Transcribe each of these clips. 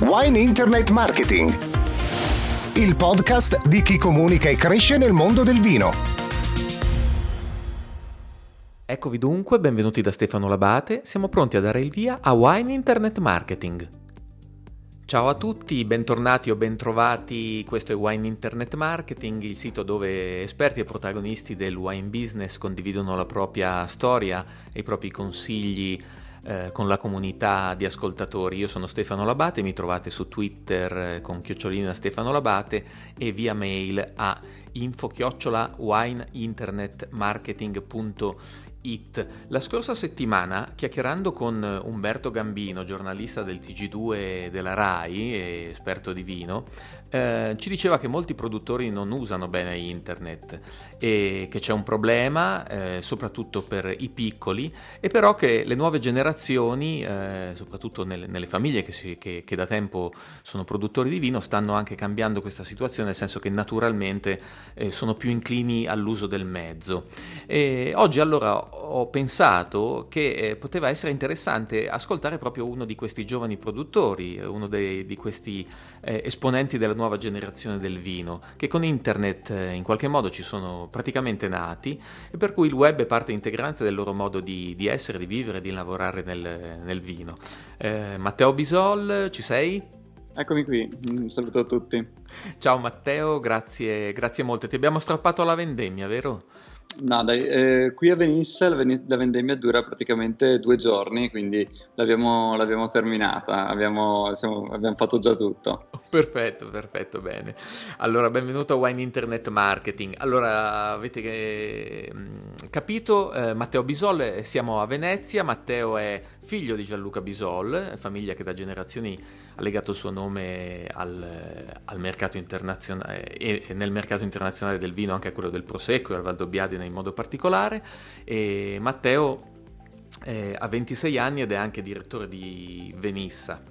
Wine Internet Marketing, il podcast di chi comunica e cresce nel mondo del vino. Eccovi dunque, benvenuti da Stefano Labate, siamo pronti a dare il via a Wine Internet Marketing. Ciao a tutti, bentornati o bentrovati, questo è Wine Internet Marketing, il sito dove esperti e protagonisti del wine business condividono la propria storia e i propri consigli eh, con la comunità di ascoltatori. Io sono Stefano Labate, mi trovate su Twitter eh, con chiocciolina Stefano Labate e via mail a info chiocciola It. La scorsa settimana, chiacchierando con Umberto Gambino, giornalista del TG2 della RAI e esperto di vino, eh, ci diceva che molti produttori non usano bene internet e che c'è un problema, eh, soprattutto per i piccoli, e però che le nuove generazioni, eh, soprattutto nelle, nelle famiglie che, si, che, che, da tempo sono produttori di vino, stanno anche cambiando questa situazione, nel senso che naturalmente eh, sono più inclini all'uso del mezzo. E oggi allora ho pensato che eh, poteva essere interessante ascoltare proprio uno di questi giovani produttori, uno dei, di questi eh, esponenti della nuova generazione del vino, che con internet eh, in qualche modo ci sono praticamente nati e per cui il web è parte integrante del loro modo di, di essere, di vivere, di lavorare nel, nel vino. Eh, Matteo Bisol, ci sei? Eccomi qui, un saluto a tutti. Ciao Matteo, grazie, grazie molte. Ti abbiamo strappato alla vendemmia, vero? No, dai, eh, qui a Venisse la, ven- la, vendemmia dura praticamente due giorni, quindi l'abbiamo, l'abbiamo terminata, abbiamo, siamo, abbiamo, fatto già tutto. Perfetto, perfetto, bene. Allora, benvenuto a Wine Internet Marketing. Allora, avete eh, capito, eh, Matteo Bisol, siamo a Venezia, Matteo è figlio di Gianluca Bisol, famiglia che da generazioni ha legato il suo nome al, al mercato internazionale e, e, nel mercato internazionale del vino anche a quello del Prosecco e al Valdobbiadene in modo particolare. E Matteo eh, ha 26 anni ed è anche direttore di Venissa.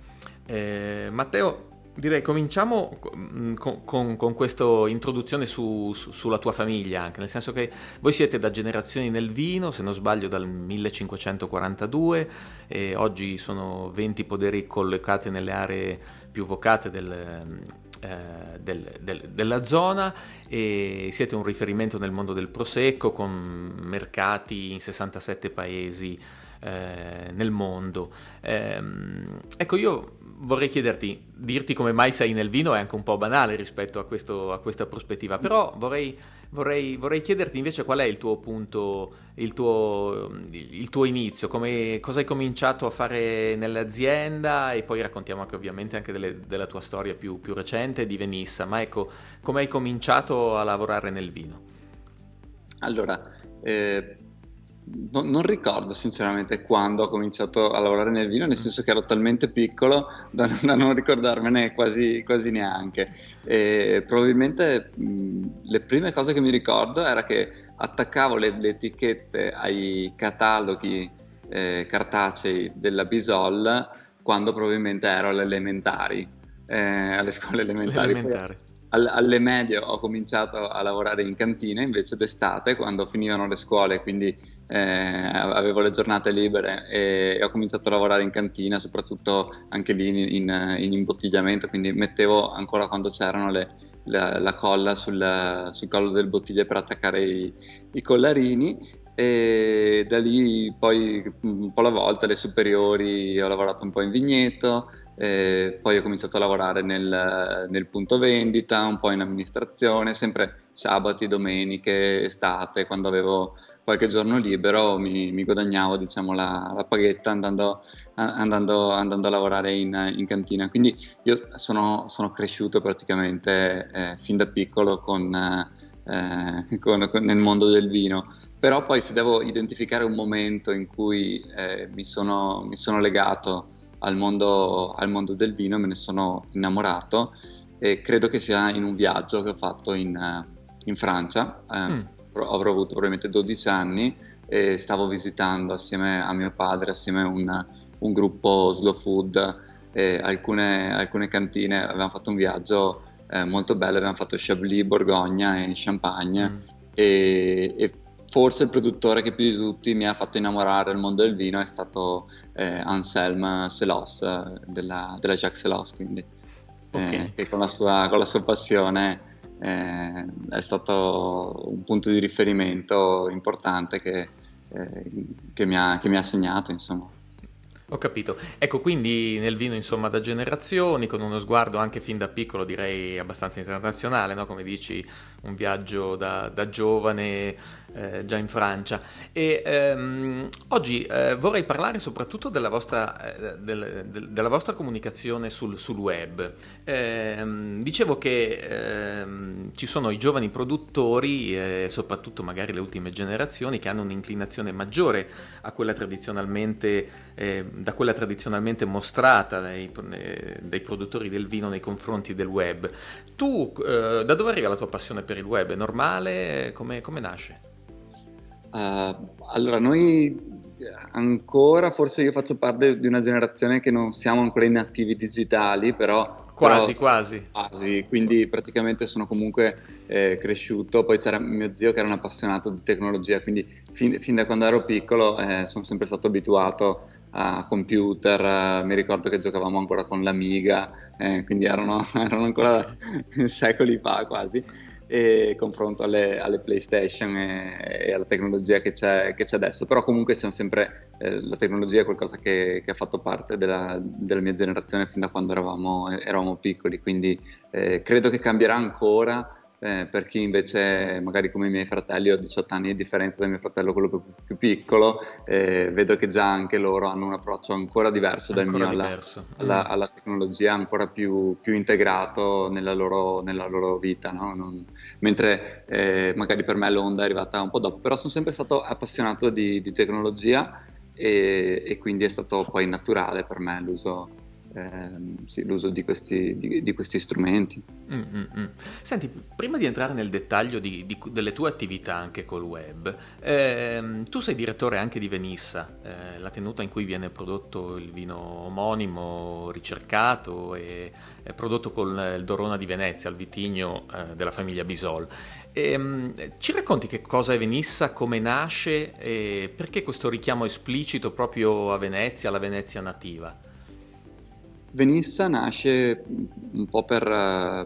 Eh, Matteo, Direi cominciamo mm, con, con, con questa introduzione su, su, sulla tua famiglia, anche nel senso che voi siete da generazioni nel vino, se non sbaglio dal 1542, e oggi sono 20 poderi collocati nelle aree più vocate del, eh, del, del, della zona e siete un riferimento nel mondo del prosecco con mercati in 67 paesi eh, nel mondo. Eh, ecco, io vorrei chiederti, dirti come mai sei nel vino è anche un po' banale rispetto a, questo, a questa prospettiva, però vorrei, vorrei, vorrei, chiederti invece qual è il tuo punto, il tuo, il tuo inizio, come, cosa hai cominciato a fare nell'azienda e poi raccontiamo anche ovviamente anche delle, della tua storia più, più recente di Venissa, ma ecco, come hai cominciato a lavorare nel vino? Allora, eh, No, non ricordo sinceramente quando ho cominciato a lavorare nel vino, nel mm. senso che ero talmente piccolo da, da non ricordarmene quasi, quasi neanche. E probabilmente mh, le prime cose che mi ricordo era che attaccavo le, le etichette ai cataloghi eh, cartacei della Bisol quando probabilmente ero alle elementari, eh, alle scuole elementari. elementari alle medie ho cominciato a lavorare in cantina invece d'estate quando finivano le scuole, quindi eh, avevo le giornate libere e ho cominciato a lavorare in cantina, soprattutto anche lì in, in, in imbottigliamento, quindi mettevo ancora quando c'erano le, la, la, colla sul, sul, collo del bottiglie per attaccare i, i collarini e da lì poi un po' alla volta le superiori ho lavorato un po' in vigneto poi ho cominciato a lavorare nel, nel, punto vendita un po' in amministrazione sempre sabati, domeniche, estate quando avevo qualche giorno libero mi, mi guadagnavo diciamo la, la paghetta andando, andando, andando, a lavorare in, in, cantina. Quindi io sono, sono cresciuto praticamente eh, fin da piccolo con eh, con, con, nel mondo del vino. Però poi se devo identificare un momento in cui eh, mi, sono, mi, sono, legato al mondo, al mondo, del vino, me ne sono innamorato e credo che sia in un viaggio che ho fatto in, in Francia. Eh, mm. Avrò avuto probabilmente 12 anni e stavo visitando assieme a mio padre, assieme a un, un gruppo slow food, alcune, alcune cantine, avevamo fatto un viaggio eh, molto belle, abbiamo fatto Chablis, Borgogna e Champagne mm. e, e, forse il produttore che più di tutti mi ha fatto innamorare del mondo del vino è stato eh, Anselm Selos della, della Jacques Selos, quindi okay. eh, che con la, sua, con la sua passione eh, è stato un punto di riferimento importante che, eh, che, mi, ha, che mi ha segnato, insomma. Ho capito. Ecco, quindi nel vino, insomma, da generazioni, con uno sguardo anche fin da piccolo, direi abbastanza internazionale, no? Come dici, un viaggio da, da giovane eh, già in Francia. E ehm, oggi eh, vorrei parlare soprattutto della vostra, eh, del, del, della vostra comunicazione sul, sul web. Ehm, dicevo che ehm, ci sono i giovani produttori, eh, soprattutto magari le ultime generazioni, che hanno un'inclinazione maggiore quella eh, da quella tradizionalmente mostrata dai, eh, dai, produttori del vino nei confronti del web. Tu da dove arriva la tua passione per il web? È normale? Come, come nasce? Uh, allora, noi ancora, forse io faccio parte di una generazione che non siamo ancora in attivi digitali, però... Quasi, però, quasi. Quasi, quindi praticamente sono comunque eh, cresciuto, poi c'era mio zio che era un appassionato di tecnologia, quindi fin, fin da quando ero piccolo eh, sono sempre stato abituato a computer, eh, mi ricordo che giocavamo ancora con l'Amiga, eh, quindi erano, erano ancora secoli fa quasi e confronto alle, alle PlayStation e, e, alla tecnologia che c'è, che c'è, adesso, però comunque siamo sempre, eh, la tecnologia è qualcosa che, che ha fatto parte della, della, mia generazione fin da quando eravamo, eravamo piccoli, quindi eh, credo che cambierà ancora eh, per chi invece, magari come i miei fratelli, ho 18 anni di differenza da mio fratello, quello più, più piccolo, eh, vedo che già anche loro hanno un approccio ancora diverso dal ancora mio alla, alla, mm. alla, tecnologia, ancora più, più integrato nella loro, nella loro vita. No? Non, mentre eh, magari per me l'onda è arrivata un po' dopo, però sono sempre stato appassionato di, di tecnologia e, e, quindi è stato poi naturale per me l'uso ehm, sì, l'uso di questi, di, di questi strumenti. Mm-hmm. Senti, prima di entrare nel dettaglio di, delle tue attività anche col web, ehm, tu sei direttore anche di Venissa, eh, la tenuta in cui viene prodotto il vino omonimo, ricercato e prodotto con il Dorona di Venezia, il vitigno eh, della famiglia Bisol. E, ehm, ci racconti che cosa è Venissa, come nasce e perché questo richiamo esplicito proprio a Venezia, alla Venezia nativa? Venissa nasce un po' per,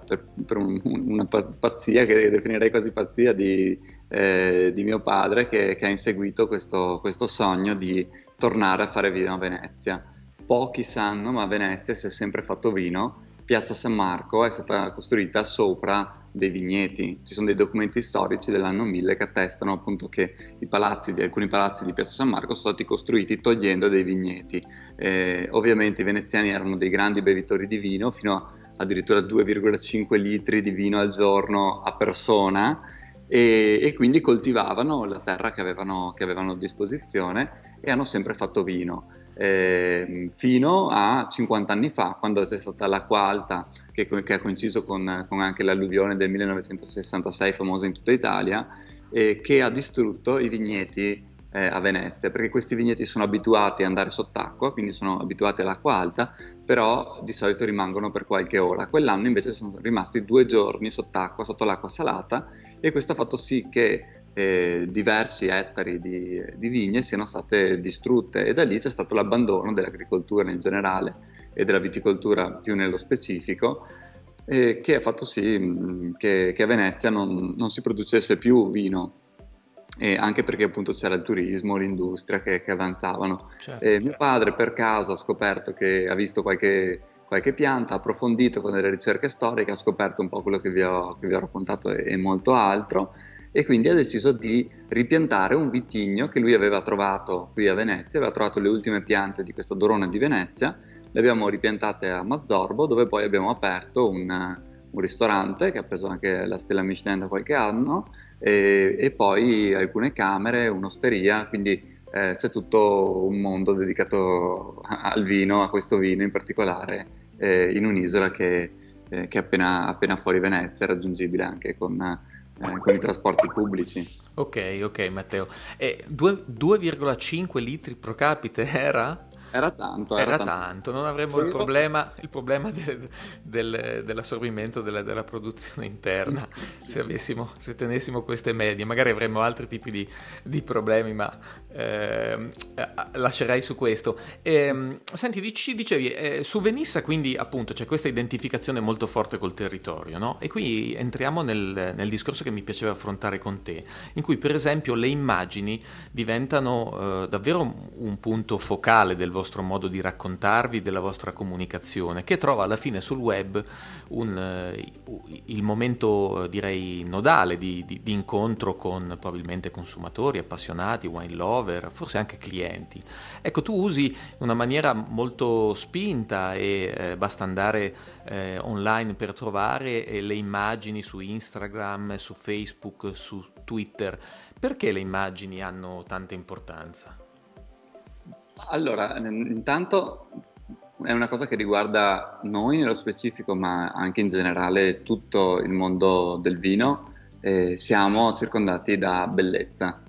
per, per un, una pazzia, che definirei quasi pazzia, di, eh, di mio padre che, che, ha inseguito questo, questo sogno di tornare a fare vino a Venezia. Pochi sanno, ma a Venezia si è sempre fatto vino Piazza San Marco è stata costruita sopra dei vigneti. Ci sono dei documenti storici dell'anno 1000 che attestano appunto che palazzi di alcuni palazzi di Piazza San Marco sono stati costruiti togliendo dei vigneti. Eh, ovviamente i veneziani erano dei grandi bevitori di vino, fino a addirittura 2,5 litri di vino al giorno a persona. E, e, quindi coltivavano la terra che avevano, che avevano a disposizione e hanno sempre fatto vino eh, fino a 50 anni fa, quando c'è stata l'acqua alta, che, che ha coinciso con, con, anche l'alluvione del 1966, famosa in tutta Italia, eh, che ha distrutto i vigneti eh, a Venezia, perché questi vigneti sono abituati ad andare sott'acqua, quindi sono abituati all'acqua alta, però di solito rimangono per qualche ora. Quell'anno invece sono rimasti due giorni sott'acqua, sotto l'acqua salata, e questo ha fatto sì che eh, diversi ettari di, di, vigne siano state distrutte e da lì c'è stato l'abbandono dell'agricoltura in generale e della viticoltura più nello specifico eh, che ha fatto sì che, che, a Venezia non, non, si producesse più vino e anche perché appunto c'era il turismo, l'industria che, che avanzavano. Certo, mio certo. padre per caso ha scoperto che ha visto qualche, qualche pianta, ha approfondito con delle ricerche storiche, ha scoperto un po' quello che vi ho, che vi ho raccontato e, e molto altro e quindi ha deciso di ripiantare un vitigno che lui aveva trovato qui a Venezia, aveva trovato le ultime piante di questa Dorona di Venezia, le abbiamo ripiantate a Mazzorbo dove poi abbiamo aperto un, un ristorante che ha preso anche la stella Michelin da qualche anno e, e poi alcune camere, un'osteria, quindi eh, c'è tutto un mondo dedicato al vino, a questo vino in particolare, eh, in un'isola che, eh, che è appena, appena fuori Venezia, raggiungibile anche con eh, con i trasporti pubblici. Ok, ok Matteo. E 2,5 litri pro capite era? Era tanto, era, era tanto. tanto. non avremmo il problema, il problema del, del, dell'assorbimento della, della, produzione interna sì, sì, se, avessimo, se tenessimo queste medie. Magari avremmo altri tipi di, di problemi, ma eh, lascerei su questo. Eh, senti, ci dicevi, eh, su Venissa quindi appunto c'è questa identificazione molto forte col territorio, no? E qui entriamo nel, nel discorso che mi piaceva affrontare con te, in cui per esempio le immagini diventano eh, davvero un punto focale del vostro modo di raccontarvi, della vostra comunicazione, che trova alla fine sul web un, eh, il momento direi nodale di, di, di incontro con probabilmente consumatori, appassionati, wine lover, forse anche clienti. Ecco, tu usi in una maniera molto spinta e eh, basta andare eh, online per trovare eh, le immagini su Instagram, su Facebook, su Twitter. Perché le immagini hanno tanta importanza? Allora, intanto è una cosa che riguarda noi nello specifico, ma anche in generale tutto il mondo del vino. Eh, siamo circondati da bellezza.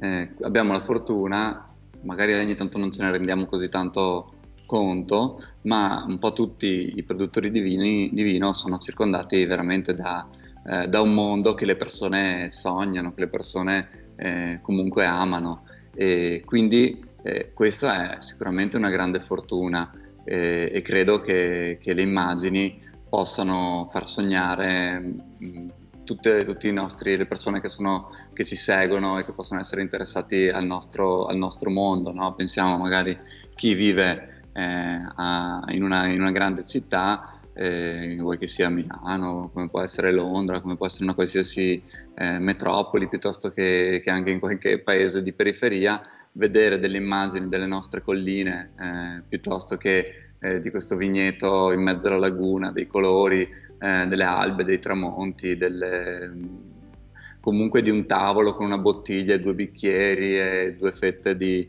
Eh, abbiamo la fortuna, magari ogni tanto non ce ne rendiamo così tanto conto, ma un po' tutti i produttori di, vini, di vino sono circondati veramente da, eh, da, un mondo che le persone sognano, che le persone eh, comunque amano. E quindi eh, questa è sicuramente una grande fortuna eh, e credo che, che, le immagini possano far sognare mm, tutte, tutte le persone che, sono, che, ci seguono e che possono essere interessati al nostro, al nostro mondo. No? Pensiamo magari chi vive eh, a, in, una, in, una, grande città, eh, vuoi che sia Milano, come può essere Londra, come può essere una qualsiasi eh, metropoli, piuttosto che, che, anche in qualche paese di periferia, vedere delle immagini delle nostre colline, eh, piuttosto che eh, di questo vigneto in mezzo alla laguna, dei colori, eh, delle albe, dei tramonti, delle comunque di un tavolo con una bottiglia e due bicchieri e due fette di,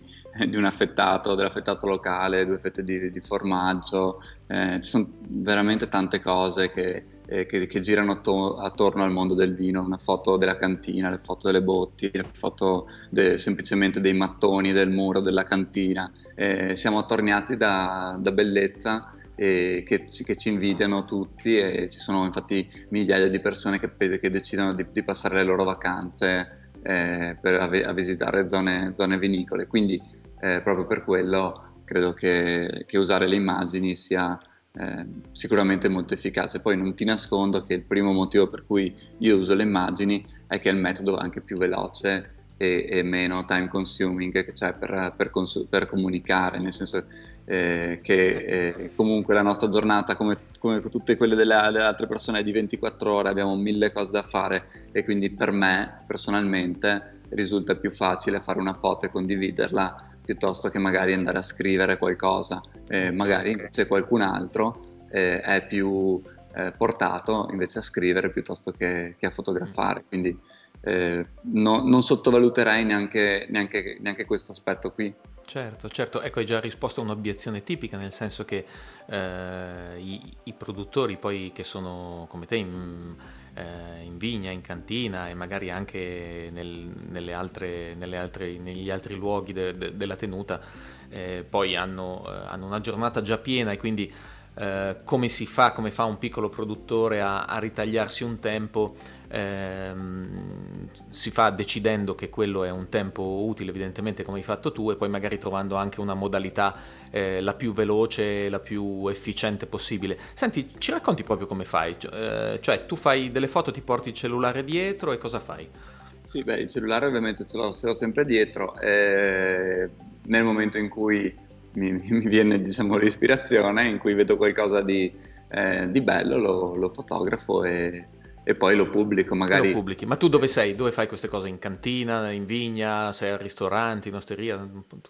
di un affettato, dell'affettato locale, due fette di, di formaggio, eh, ci sono veramente tante cose che, eh, che, che girano to- attorno al mondo del vino, una foto della cantina, le foto delle botti, le foto de- semplicemente dei mattoni del muro della cantina, eh, siamo attorniati da, da bellezza che, che, ci invidiano tutti e ci sono infatti migliaia di persone che, che decidono di, di, passare le loro vacanze eh, per, a, visitare zone, zone vinicole. Quindi eh, proprio per quello credo che, che usare le immagini sia eh, sicuramente molto efficace. Poi non ti nascondo che il primo motivo per cui io uso le immagini è che è il metodo anche più veloce e, e meno time consuming che c'è per, per, cons- per comunicare, nel senso eh, che eh, comunque la nostra giornata, come, come tutte quelle delle, delle, altre persone, è di 24 ore, abbiamo mille cose da fare e quindi per me personalmente risulta più facile fare una foto e condividerla piuttosto che magari andare a scrivere qualcosa. Eh, magari invece qualcun altro eh, è più eh, portato invece a scrivere piuttosto che, che a fotografare. Quindi eh, no, non sottovaluterei neanche, neanche, neanche questo aspetto qui. Certo, certo, ecco hai già risposto a un'obiezione tipica, nel senso che eh, i, i, produttori poi che sono come te in, eh, in vigna, in cantina e magari anche nel, nelle altre, nelle altre, negli altri luoghi de, de, della tenuta, eh, poi hanno, eh, hanno, una giornata già piena e quindi eh, come si fa, come fa un piccolo produttore a, a ritagliarsi un tempo, ehm, si fa decidendo che quello è un tempo utile evidentemente come hai fatto tu e poi magari trovando anche una modalità eh, la più veloce, la più efficiente possibile. Senti, ci racconti proprio come fai? Eh, cioè tu fai delle foto, ti porti il cellulare dietro e cosa fai? Sì, beh, il cellulare ovviamente ce l'ho, ce l'ho sempre dietro. Eh, nel momento in cui mi, mi viene diciamo, l'ispirazione in cui vedo qualcosa di, eh, di bello, lo, lo fotografo e, e, poi lo pubblico magari. Lo pubblichi. Ma tu dove sei? Dove fai queste cose? In cantina, in vigna, sei al ristorante, in osteria?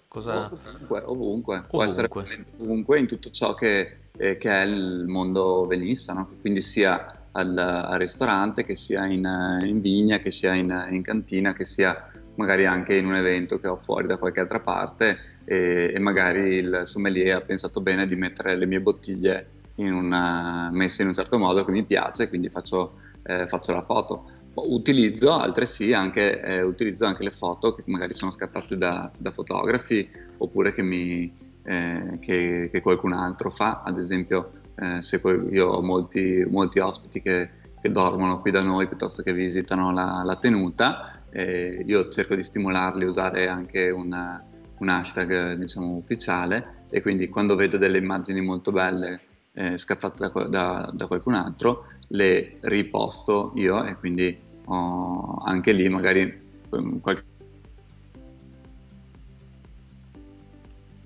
Cosa... Ovunque, ovunque. Può essere ovunque in tutto ciò che, eh, che è il mondo venissa, no? quindi sia al, al, ristorante, che sia in, in vigna, che sia in, in cantina, che sia magari anche in un evento che ho fuori da qualche altra parte e, e magari il sommelier ha pensato bene di mettere le mie bottiglie in una, messe in un certo modo che mi piace, quindi faccio, eh, faccio la foto. Utilizzo altresì anche, eh, utilizzo anche le foto che magari sono scattate da, da fotografi oppure che mi, eh, che, che, qualcun altro fa, ad esempio eh, se io ho molti, molti ospiti che, che, dormono qui da noi piuttosto che visitano la, la tenuta, io cerco di stimolarli a usare anche una, un hashtag diciamo ufficiale e quindi quando vedo delle immagini molto belle eh, scattate da, da, da, qualcun altro le riposto io e quindi oh, anche lì magari qualche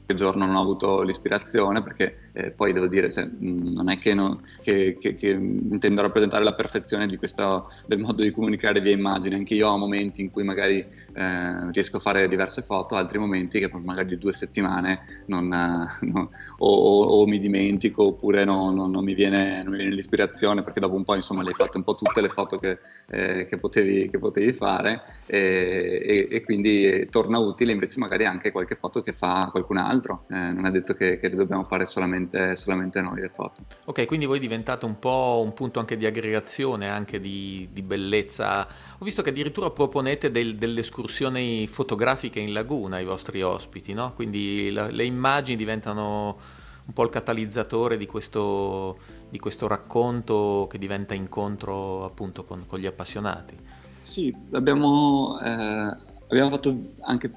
giorno non ho avuto l'ispirazione perché eh, poi devo dire, cioè, non è che, no, che, che, che, intendo rappresentare la perfezione questo, del modo di comunicare via immagine, anche io ho momenti in cui magari eh, riesco a fare diverse foto, altri momenti che magari due settimane non, no, o, o, o, mi dimentico oppure no, non, mi viene, non, mi viene, l'ispirazione perché dopo un po' insomma le hai fatte un po' tutte le foto che, eh, potevi, potevi, fare e, e, e, quindi torna utile invece magari anche qualche foto che fa qualcun altro, eh, non è detto che, che dobbiamo fare solamente solamente, solamente noi le foto. Ok, quindi voi diventate un po' un punto anche di aggregazione, anche di, di bellezza. Ho visto che addirittura proponete del, delle escursioni fotografiche in laguna ai vostri ospiti, no? Quindi la, le immagini diventano un po' il catalizzatore di questo, di questo racconto che diventa incontro appunto con, con gli appassionati. Sì, abbiamo, eh, abbiamo fatto anche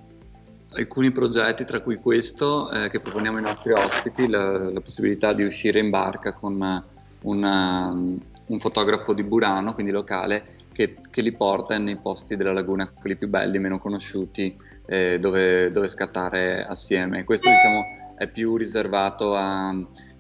alcuni progetti, tra cui questo eh, che proponiamo ai nostri ospiti, la, la, possibilità di uscire in barca con una, un fotografo di Burano, quindi locale, che, che, li porta nei posti della laguna, quelli più belli, meno conosciuti, eh, dove, dove, scattare assieme. Questo diciamo è più riservato a,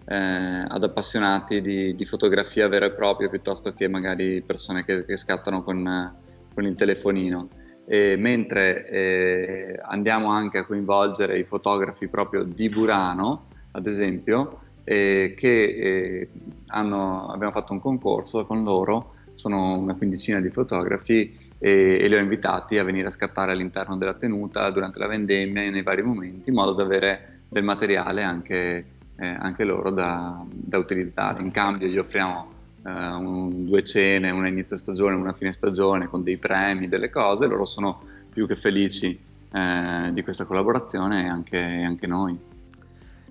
eh, ad appassionati di, di, fotografia vera e propria piuttosto che magari persone che, che scattano con, con il telefonino eh, mentre eh, andiamo anche a coinvolgere i fotografi proprio di Burano, ad esempio, eh, che hanno, abbiamo fatto un concorso con loro, sono una quindicina di fotografi e, li ho invitati a venire a scattare all'interno della tenuta durante la vendemmia e nei vari momenti, in modo da avere del materiale anche, eh, anche loro da, da utilizzare. In cambio gli offriamo un, due cene, una inizio stagione, una fine stagione, con dei premi, delle cose, loro sono più che felici eh, di questa collaborazione e anche, anche noi.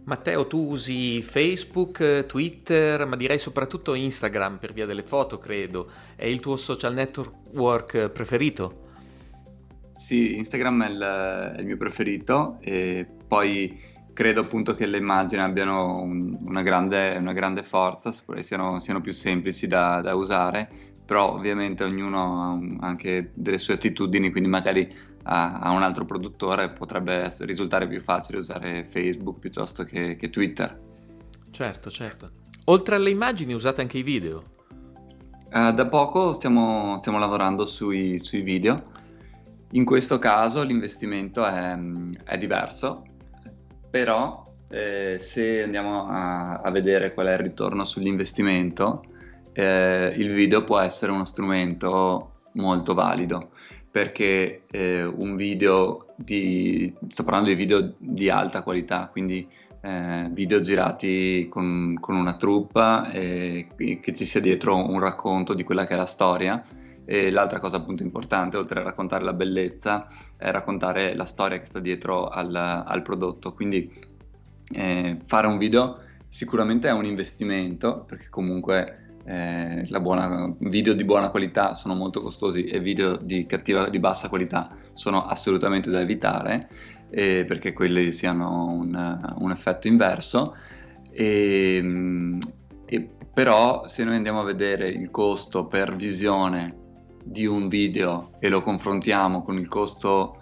Matteo, tu usi Facebook, Twitter, ma direi soprattutto Instagram per via delle foto, credo. È il tuo social network preferito? Sì, Instagram è il, è il mio preferito e poi credo appunto che le immagini abbiano un, una, grande, una, grande, forza, siano, siano più semplici da, da, usare, però ovviamente ognuno ha un, anche delle sue attitudini, quindi magari a, a un altro produttore potrebbe essere, risultare più facile usare Facebook piuttosto che, che, Twitter. Certo, certo. Oltre alle immagini usate anche i video? Uh, da poco stiamo, stiamo lavorando sui, sui, video. In questo caso l'investimento è, è diverso però eh, se andiamo a, a, vedere qual è il ritorno sull'investimento, eh, il video può essere uno strumento molto valido perché eh, un video di, sto parlando di video di alta qualità, quindi eh, video girati con, con una troupe e che ci sia dietro un racconto di quella che è la storia. E l'altra cosa appunto importante, oltre a raccontare la bellezza, è raccontare la storia che sta dietro al, al prodotto. Quindi eh, fare un video sicuramente è un investimento, perché comunque eh, buona, video di buona qualità sono molto costosi e video di, cattiva, di bassa qualità sono assolutamente da evitare, eh, perché quelli siano un, un effetto inverso. E, ehm, e, però se noi andiamo a vedere il costo per visione di un video e lo confrontiamo con il costo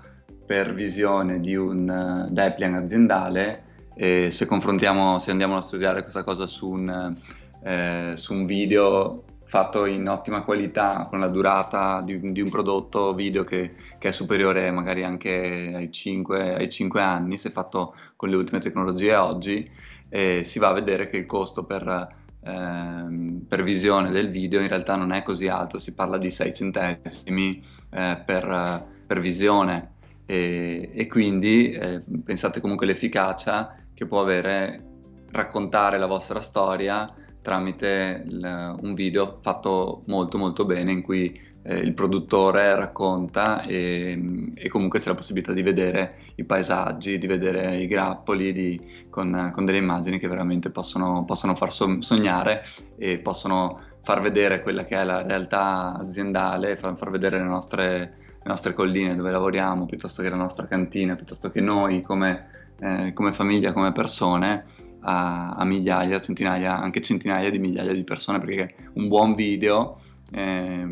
per visione di un uh, Deplian aziendale, e se confrontiamo, se andiamo a studiare questa cosa su un, eh, su un video fatto in ottima qualità, con la durata di, di un prodotto video che, che, è superiore magari anche ai 5, ai 5, anni, se fatto con le ultime tecnologie oggi, eh, si va a vedere che il costo per Ehm, per visione del video in realtà non è così alto, si parla di 6 centesimi eh, per, per, visione. E, e quindi eh, pensate comunque all'efficacia che può avere raccontare la vostra storia tramite il, un video fatto molto molto bene in cui eh, il produttore racconta e, e, comunque c'è la possibilità di vedere i paesaggi, di vedere i grappoli di, con, con, delle immagini che veramente possono, possono far sognare e possono far vedere quella che è la realtà aziendale, far, far vedere le nostre, le nostre, colline dove lavoriamo, piuttosto che la nostra cantina, piuttosto che noi come, eh, come famiglia, come persone, a, a, migliaia, centinaia, anche centinaia di migliaia di persone, perché un buon video, eh,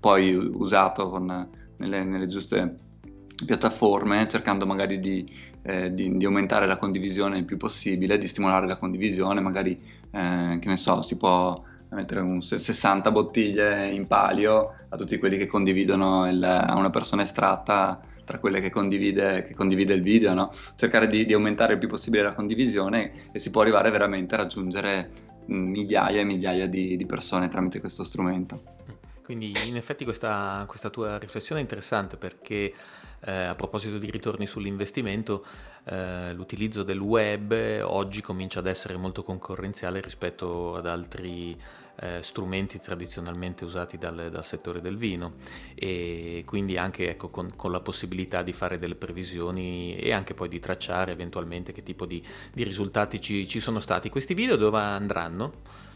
poi usato con, nelle, nelle, giuste piattaforme, cercando magari di, eh, di, di, aumentare la condivisione il più possibile, di stimolare la condivisione, magari, eh, che ne so, si può mettere un 60 bottiglie in palio a tutti quelli che condividono il, a una persona estratta tra quelle che condivide, che condivide il video, no? cercare di, di, aumentare il più possibile la condivisione e si può arrivare veramente a raggiungere migliaia e migliaia di, di persone tramite questo strumento. Quindi in effetti questa, questa tua riflessione è interessante perché eh, a proposito di ritorni sull'investimento, eh, l'utilizzo del web oggi comincia ad essere molto concorrenziale rispetto ad altri eh, strumenti tradizionalmente usati dal, dal, settore del vino e quindi anche ecco, con, con, la possibilità di fare delle previsioni e anche poi di tracciare eventualmente che tipo di, di risultati ci, ci sono stati. Questi video dove andranno?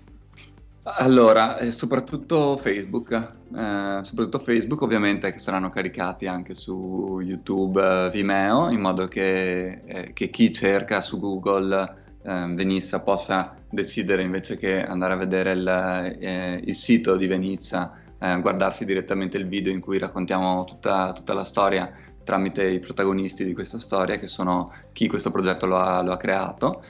Allora, eh, soprattutto Facebook, eh, soprattutto Facebook ovviamente che saranno caricati anche su YouTube, eh, Vimeo, in modo che, eh, che, chi cerca su Google eh, Venissa possa decidere invece che andare a vedere il, eh, il sito di Venissa, guardarsi direttamente il video in cui raccontiamo tutta, tutta, la storia tramite i protagonisti di questa storia che sono chi questo progetto lo ha, lo ha creato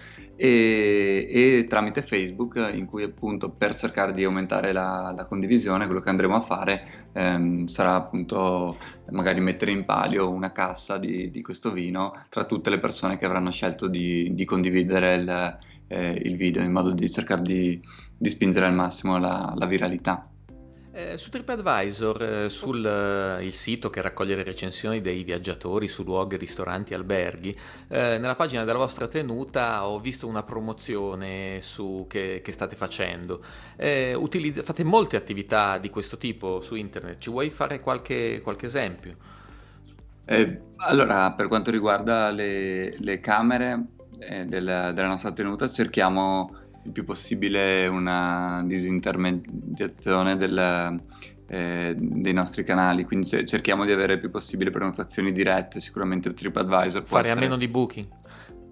e, e, tramite Facebook in cui appunto per cercare di aumentare la, la condivisione quello che andremo a fare ehm, sarà appunto magari mettere in palio una cassa di, di, questo vino tra tutte le persone che avranno scelto di, di condividere il, eh, il, video in modo di cercare di, di spingere al massimo la, la viralità. Eh, su TripAdvisor, eh, sul eh, sito che raccoglie le recensioni dei viaggiatori su luoghi, ristoranti, alberghi, eh, nella pagina della vostra tenuta ho visto una promozione su, che, che, state facendo. Eh, utilizz- fate molte attività di questo tipo su internet, ci vuoi fare qualche, qualche esempio? Eh, allora, per quanto riguarda le, le camere della, della nostra tenuta, cerchiamo il più possibile una disintermediazione del, eh, dei nostri canali, quindi cerchiamo di avere il più possibile prenotazioni dirette, sicuramente TripAdvisor. Fare essere... a meno di booking.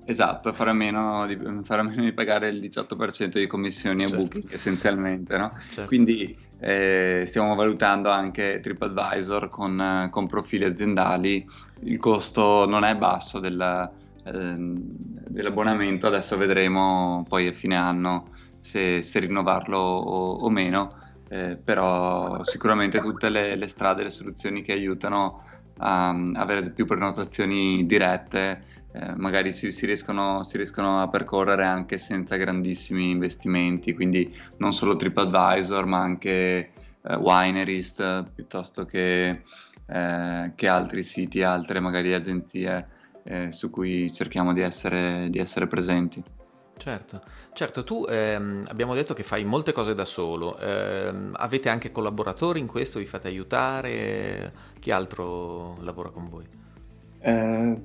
Esatto, fare a meno di, fare a meno di pagare il 18% di commissioni certo. a booking essenzialmente, no? Certo. Quindi eh, stiamo valutando anche TripAdvisor con, con profili aziendali, il costo non è basso della, dell'abbonamento, adesso vedremo poi a fine anno se, se rinnovarlo o, o meno, eh, però sicuramente tutte le, le, strade, le soluzioni che aiutano a, a avere più prenotazioni dirette, eh, magari si, si, riescono, si, riescono, a percorrere anche senza grandissimi investimenti, quindi non solo TripAdvisor ma anche eh, Winerist piuttosto che, eh, che altri siti, altre magari agenzie eh, su cui cerchiamo di essere, di essere presenti. Certo, certo, tu ehm, abbiamo detto che fai molte cose da solo, ehm, avete anche collaboratori in questo, vi fate aiutare, chi altro lavora con voi? Eh,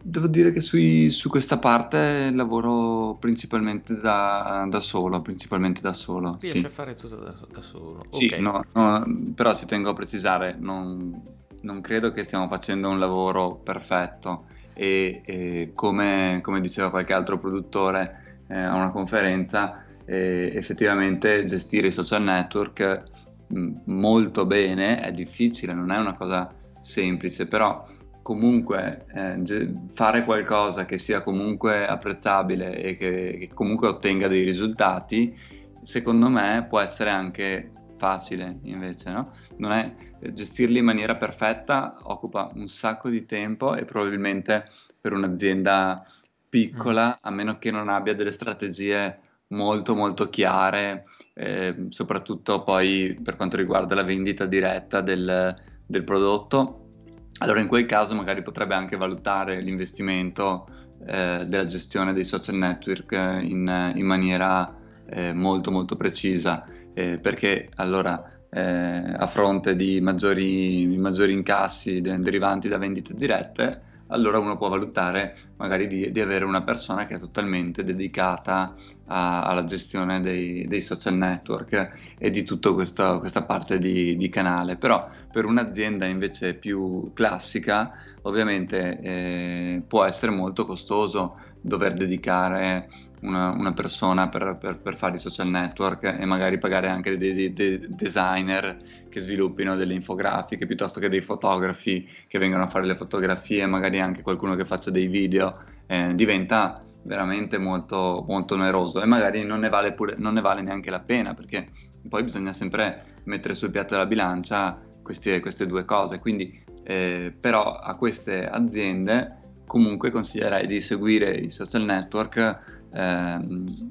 devo dire che sui, su questa parte lavoro principalmente da, da solo, principalmente da solo. Riesci sì. a fare tutto da, da solo? Sì, okay. no, no, però ci tengo a precisare, non, non credo che stiamo facendo un lavoro perfetto e, e come, come, diceva qualche altro produttore eh, a una conferenza, eh, effettivamente gestire i social network mh, molto bene è difficile, non è una cosa semplice, però comunque eh, fare qualcosa che sia comunque apprezzabile e che, che comunque ottenga dei risultati, secondo me può essere anche facile invece, no? Non è, gestirli in maniera perfetta occupa un sacco di tempo e probabilmente per un'azienda piccola, mm. a meno che non abbia delle strategie molto molto chiare, eh, soprattutto poi per quanto riguarda la vendita diretta del, del, prodotto, allora in quel caso magari potrebbe anche valutare l'investimento eh, della gestione dei social network in, in maniera eh, molto molto precisa, eh, perché allora eh, a fronte di maggiori, maggiori incassi derivanti da vendite dirette, allora uno può valutare magari di, di avere una persona che è totalmente dedicata a, alla gestione dei, dei, social network e di tutta questa, questa parte di, di, canale. Però per un'azienda invece più classica ovviamente eh, può essere molto costoso dover dedicare una, una persona per, per, per, fare i social network e magari pagare anche dei, dei, dei, designer che sviluppino delle infografiche piuttosto che dei fotografi che vengano a fare le fotografie, magari anche qualcuno che faccia dei video, eh, diventa veramente molto, molto oneroso e magari non ne, vale pure, non ne vale neanche la pena perché poi bisogna sempre mettere sul piatto della bilancia queste, queste due cose. Quindi, eh, però a queste aziende comunque consiglierei di seguire i social network ehm,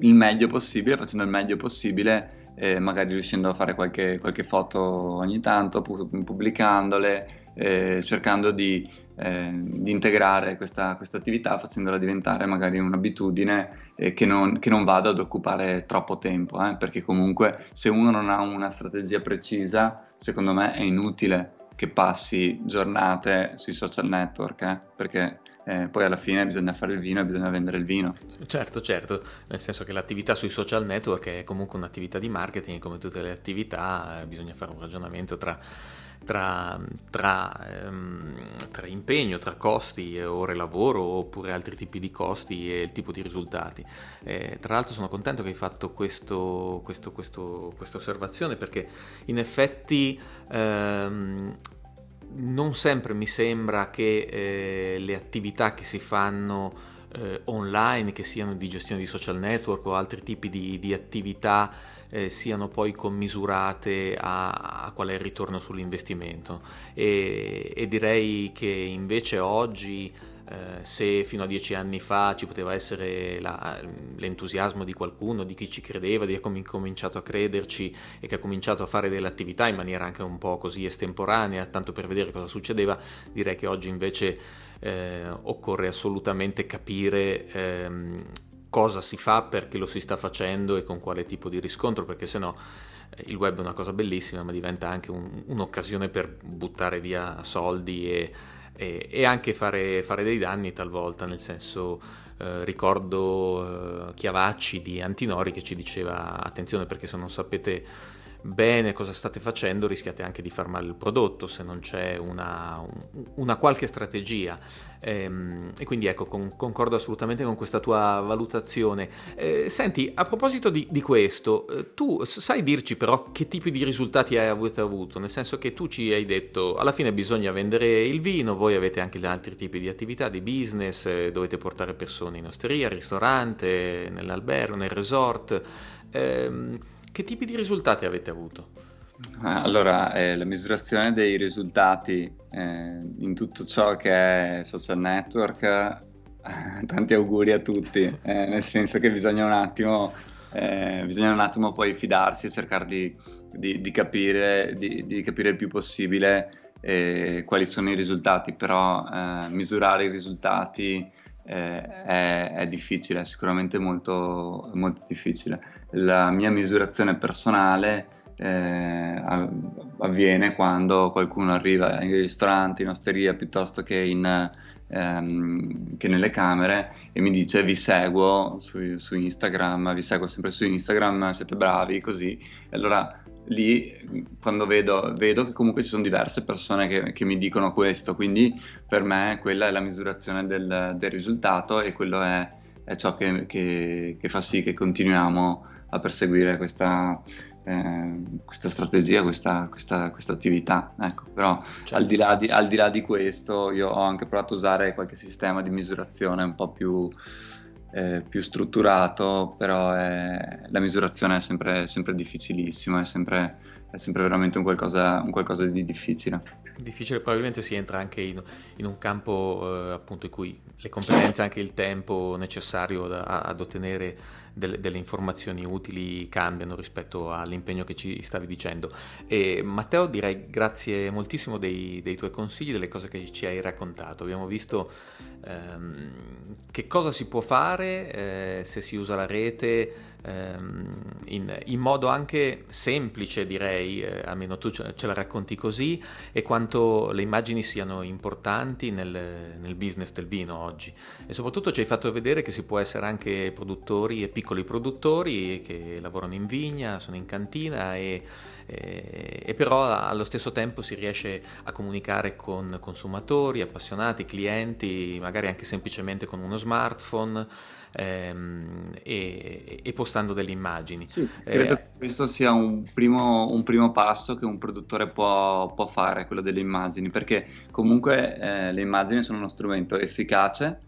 il meglio possibile, facendo il meglio possibile eh, magari riuscendo a fare qualche, qualche foto ogni tanto, pubblicandole, eh, cercando di, eh, di, integrare questa, questa, attività, facendola diventare magari un'abitudine eh, che non, che, non, vada ad occupare troppo tempo, eh, perché comunque se uno non ha una strategia precisa, secondo me è inutile che passi giornate sui social network, eh, perché eh, poi alla fine bisogna fare il vino e bisogna vendere il vino. Certo, certo, nel senso che l'attività sui social network è comunque un'attività di marketing, come tutte le attività eh, bisogna fare un ragionamento tra, tra, tra, ehm, tra, impegno, tra costi, e ore lavoro oppure altri tipi di costi e il tipo di risultati. Eh, tra l'altro sono contento che hai fatto questo, questo, questo, questa osservazione perché in effetti ehm, non sempre mi sembra che eh, le attività che si fanno eh, online, che siano di gestione di social network o altri tipi di, di attività, eh, siano poi commisurate a, a, qual è il ritorno sull'investimento. E, e direi che invece oggi eh, se fino a dieci anni fa ci poteva essere la, l'entusiasmo di qualcuno, di chi ci credeva, di chi ha cominciato a crederci e che ha cominciato a fare delle attività in maniera anche un po' così estemporanea, tanto per vedere cosa succedeva, direi che oggi invece eh, occorre assolutamente capire ehm, cosa si fa, perché lo si sta facendo e con quale tipo di riscontro, perché se no eh, il web è una cosa bellissima, ma diventa anche un, un'occasione per buttare via soldi e e, e anche fare, fare, dei danni talvolta, nel senso eh, ricordo eh, Chiavacci di Antinori che ci diceva attenzione perché se non sapete bene cosa state facendo rischiate anche di far male il prodotto se non c'è una, una qualche strategia. E, ehm, e quindi ecco con, concordo assolutamente con questa tua valutazione. Eh, senti a proposito di, di questo eh, tu sai dirci però che tipi di risultati hai avuto? Nel senso che tu ci hai detto alla fine bisogna vendere il vino voi avete anche altri tipi di attività di business eh, dovete portare persone in osteria al ristorante nell'albergo nel resort. Ehm, che tipi di risultati avete avuto? Eh, allora, eh, la misurazione dei risultati eh, in tutto ciò che è social network, eh, tanti auguri a tutti, eh, nel senso che bisogna un attimo, eh, bisogna un attimo poi fidarsi e cercare di, di, di, capire, di, di, capire, il più possibile quali sono i risultati, però misurare i risultati è, è, difficile, è sicuramente molto, molto difficile la mia misurazione personale eh, avviene quando qualcuno arriva in ristorante, in osteria piuttosto che, in, ehm, che nelle camere e mi dice vi seguo su, su, Instagram, vi seguo sempre su Instagram, siete bravi così. E allora lì quando vedo, vedo che comunque ci sono diverse persone che, che, mi dicono questo, quindi per me quella è la misurazione del, del risultato e quello è, è ciò che, che, che fa sì che continuiamo a perseguire questa, eh, questa strategia, questa, questa, questa attività. Ecco, però certo. al, di di, al, di là di, questo io ho anche provato a usare qualche sistema di misurazione un po' più, eh, più strutturato, però è, la misurazione è sempre, sempre difficilissima, è sempre, è sempre veramente un qualcosa, un qualcosa di difficile. Difficile, probabilmente si entra anche in, in un campo eh, appunto in cui le competenze anche il tempo necessario da, ad ottenere delle, delle, informazioni utili cambiano rispetto all'impegno che ci stavi dicendo. E Matteo, direi grazie moltissimo dei, dei tuoi consigli, delle cose che ci hai raccontato. Abbiamo visto ehm, che cosa si può fare eh, se si usa la rete in, in, modo anche semplice, direi eh, almeno tu ce, la racconti così, e quanto le immagini siano importanti nel, nel, business del vino oggi. E soprattutto ci hai fatto vedere che si può essere anche produttori e piccoli produttori che lavorano in vigna, sono in cantina e, e, e però allo stesso tempo si riesce a comunicare con consumatori, appassionati, clienti, magari anche semplicemente con uno smartphone ehm, e, e, postando delle immagini. Sì, credo eh, che questo sia un primo, un primo, passo che un produttore può, può, fare, quello delle immagini, perché comunque eh, le immagini sono uno strumento efficace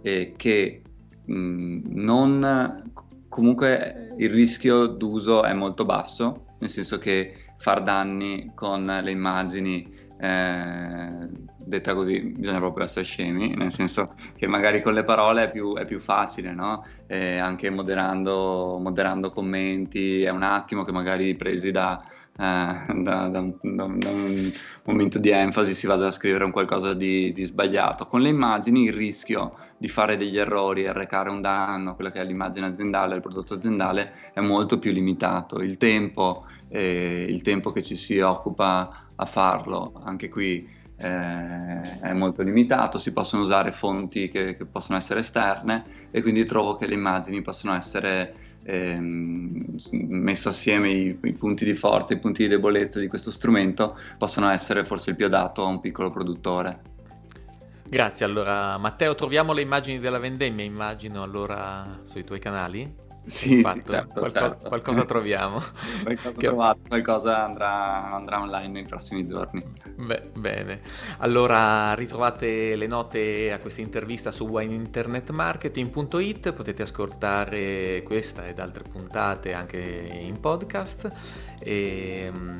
e che mh, non comunque il rischio d'uso è molto basso, nel senso che far danni con le immagini eh, detta così bisogna proprio essere scemi, nel senso che magari con le parole è più, è più facile, no? Eh, anche moderando, moderando, commenti, è un attimo che magari presi da, eh, da, da, da, un momento di enfasi si vada a scrivere un qualcosa di, di, sbagliato. Con le immagini il rischio di fare degli errori, arrecare un danno a quella che è l'immagine aziendale, il prodotto aziendale, è molto più limitato. Il tempo, eh, il tempo che ci si occupa a farlo, anche qui eh, è molto limitato, si possono usare fonti che, che, possono essere esterne e quindi trovo che le immagini possono essere ehm, messo assieme i, i, punti di forza, i punti di debolezza di questo strumento possono essere forse il più adatto a un piccolo produttore. Grazie, allora Matteo troviamo le immagini della vendemmia immagino allora sui tuoi canali? Sì, sì certo, qualco- certo. qualcosa troviamo. qualcosa, che... trovato, qualcosa andrà, andrà, online nei prossimi giorni. Beh, bene, allora ritrovate le note a questa intervista su wineinternetmarketing.it, potete ascoltare questa ed altre puntate anche in podcast e um,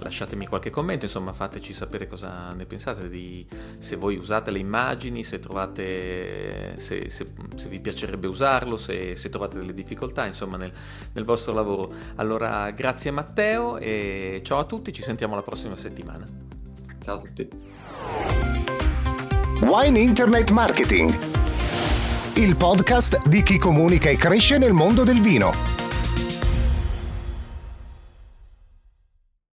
lasciatemi qualche commento, insomma fateci sapere cosa ne pensate, di, se voi usate le immagini, se trovate, se, se, se vi piacerebbe usarlo, se, se trovate delle difficoltà difficoltà insomma nel, nel vostro lavoro. Allora grazie Matteo e ciao a tutti, ci sentiamo la prossima settimana. Ciao a tutti. Wine Internet Marketing, il podcast di chi comunica e cresce nel mondo del vino.